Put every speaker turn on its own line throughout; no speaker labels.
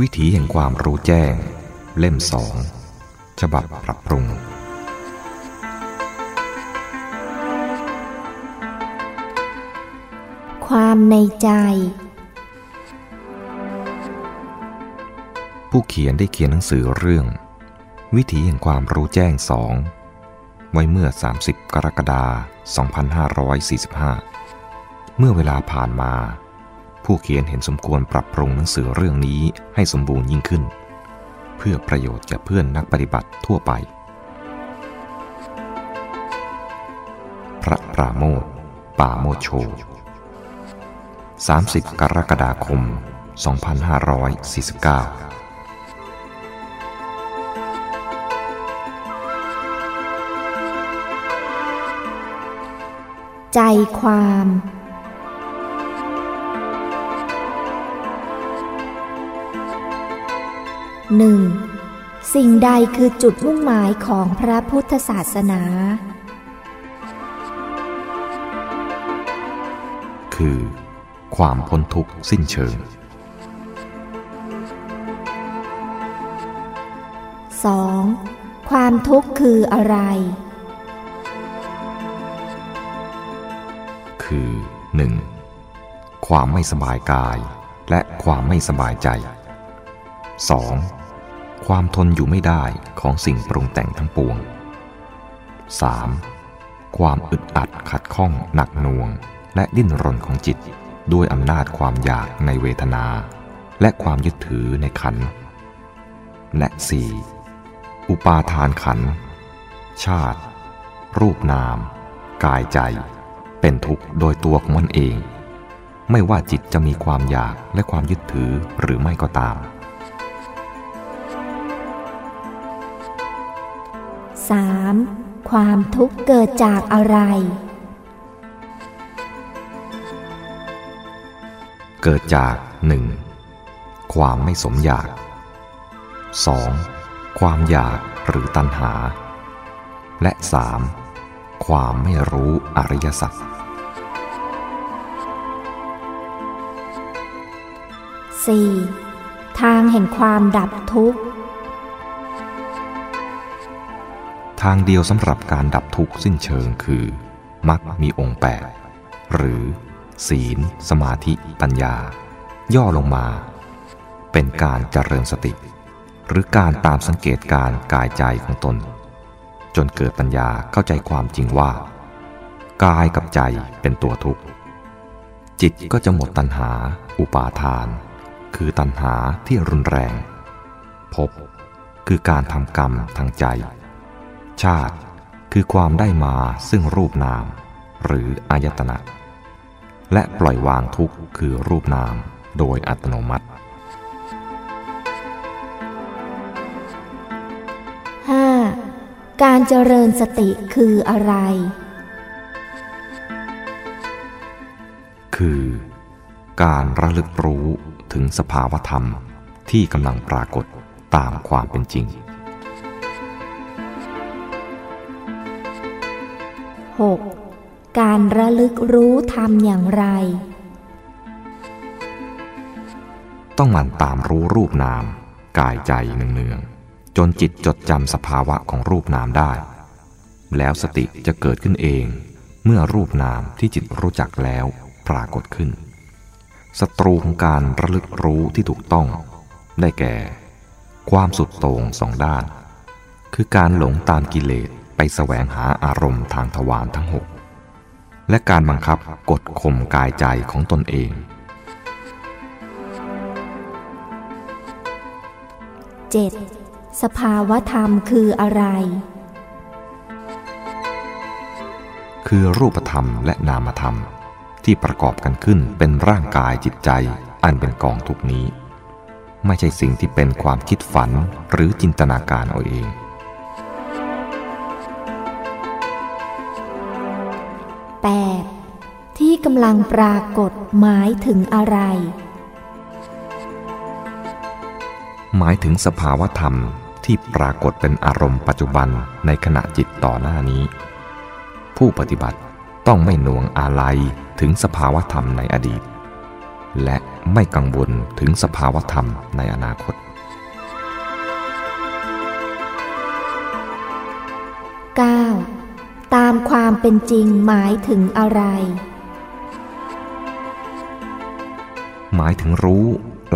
วิถีแห่งความรู้แจ้ง เล่มสองฉบับปรับปรุง
ความในใจ
ผู้เขียนได้เขียนหนังสือเรื่อง วิถีแห่งความรู้แจ้งสองไว้เมื่อ 30 กรกฎาคม 2545 เมื่อเวลาผ่านมา ผู้เขียนเห็นสมควรปรับปรุงหนังสือเรื่องนี้ให้สมบูรณ์ยิ่งขึ้น เพื่อประโยชน์แก่เพื่อนนักปฏิบัติทั่วไป พระปราโมทป่าโมชโช 30 กรกฎาคม 2549
ใจความ หนึ่งสิ่งใดคือจุดมุ่งหมายของพระพุทธศาสนา
คือ ความพ้นทุกข์สิ้นเชิง
2. ความทุกข์คืออะไร
คือ 1. ความไม่สบายกายและความไม่สบายใจ 2. ความทนอยู่ไม่ได้ของสิ่งปรุงแต่งทั้งปวง 3. ความอึดอัดขัดข้องหนักหน่วง และดิ้นรนของจิต ด้วยอำนาจความอยากในเวทนา และความยึดถือในขัน และ 4. อุปาทานขัน ชาติ รูปนาม กายใจ เป็นทุกข์โดยตัวของมันเอง ไม่ว่าจิตจะมีความอยากและความยึดถือหรือไม่ก็ตาม
3. ความทุกข์เกิดจากอะไร
เกิดจาก 1. ความไม่สมอยาก 2. ความอยากหรือตัณหา และ 3. ความไม่รู้อริยสัจ
4. ทางแห่งความดับทุกข์
ทางเดียวสำหรับการดับทุกข์สิ้นเชิงคือมักมีองค์แปดหรือ ศีล สมาธิ ปัญญา ย่อลงมา เป็นการเจริญสติ หรือการตามสังเกตการกายใจของตน จนเกิดปัญญาเข้าใจความจริงว่า กายกับใจเป็นตัวทุกข์ จิตก็จะหมดตัณหา อุปาทาน คือตัณหาที่รุนแรง พบคือการทำกรรมทางใจ ชาติ คือความได้มาซึ่งรูปนาม หรืออายตนะ และปล่อยวางทุกข์คือรูปนาม โดยอัตโนมัติ
5. การเจริญสติคืออะไร
คือ การระลึกรู้ถึงสภาวธรรมที่กำลังปรากฏตามความเป็นจริง
6. การระลึกรู้ทำอย่างไร
ต้องหมั่นตามรู้รูปนาม กายใจเนืองๆจนจิตจดจำสภาวะของรูปนามได้ แล้วสติจะเกิดขึ้นเอง เมื่อรูปนามที่จิตรู้จักแล้วปรากฏขึ้นศัตรูของการระลึกรู้ที่ถูกต้อง ได้แก่ ความสุดโต่งสองด้าน คือการหลงตามกิเลส ไปแสวงหาอารมณ์ทางทวารทั้งหกและการบังคับกดข่มกายใจของตนเอง
7. สภาวธรรมคืออะไร
คือรูปธรรมและนามธรรมที่ประกอบกันขึ้นเป็นร่างกายจิตใจอันเป็นกองทุกนี้ ไม่ใช่สิ่งที่เป็นความคิดฝันหรือจินตนาการเอาเอง
กำลังปรากฏหมายถึงอะไร
หมายถึงสภาวธรรมที่ปรากฏเป็นอารมณ์ปัจจุบันในขณะจิตต่อหน้านี้ ผู้ปฏิบัติต้องไม่หน่วงอาลัยถึงสภาวธรรมในอดีต และไม่กังวลถึงสภาวธรรมในอนาคต
9. ตามความเป็นจริงหมายถึงอะไร
หมายถึงรู้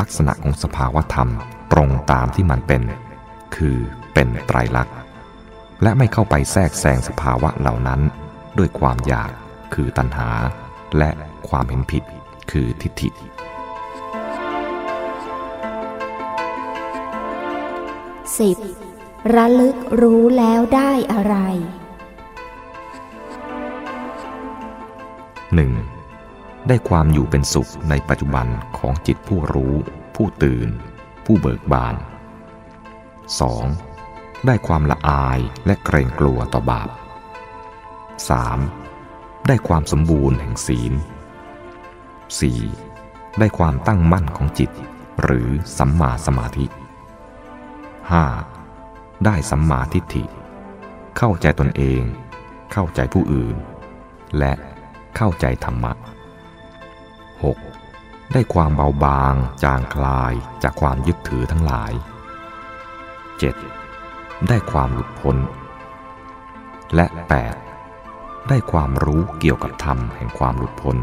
ลักษณะของสภาวธรรมตรงตามที่มันเป็น คือเป็นไตรลักษณ์และไม่เข้าไปแทรกแซงสภาวะเหล่านั้น ด้วยความอยากคือตัณหา และความเห็นผิดคือทิฏฐิ
10. ระลึกรู้แล้วได้อะไร
1. ได้ความอยู่เป็นสุขในปัจจุบันของจิตผู้รู้ ผู้ตื่น ผู้เบิกบาน 2. ได้ความละอายและเกรงกลัวต่อบาป 3. ได้ความสมบูรณ์แห่งศีล 4. ได้ความตั้งมั่นของจิต หรือสัมมาสมาธิ 5. ได้สัมมาทิฏฐิ เข้าใจตนเอง เข้าใจผู้อื่น และเข้าใจธรรมะ 6. ได้ความเบาบางจางคลายจากความยึดถือทั้งหลาย 7. ได้ความหลุดพ้น และ 8. ได้ความรู้เกี่ยวกับธรรมแห่งความหลุดพ้น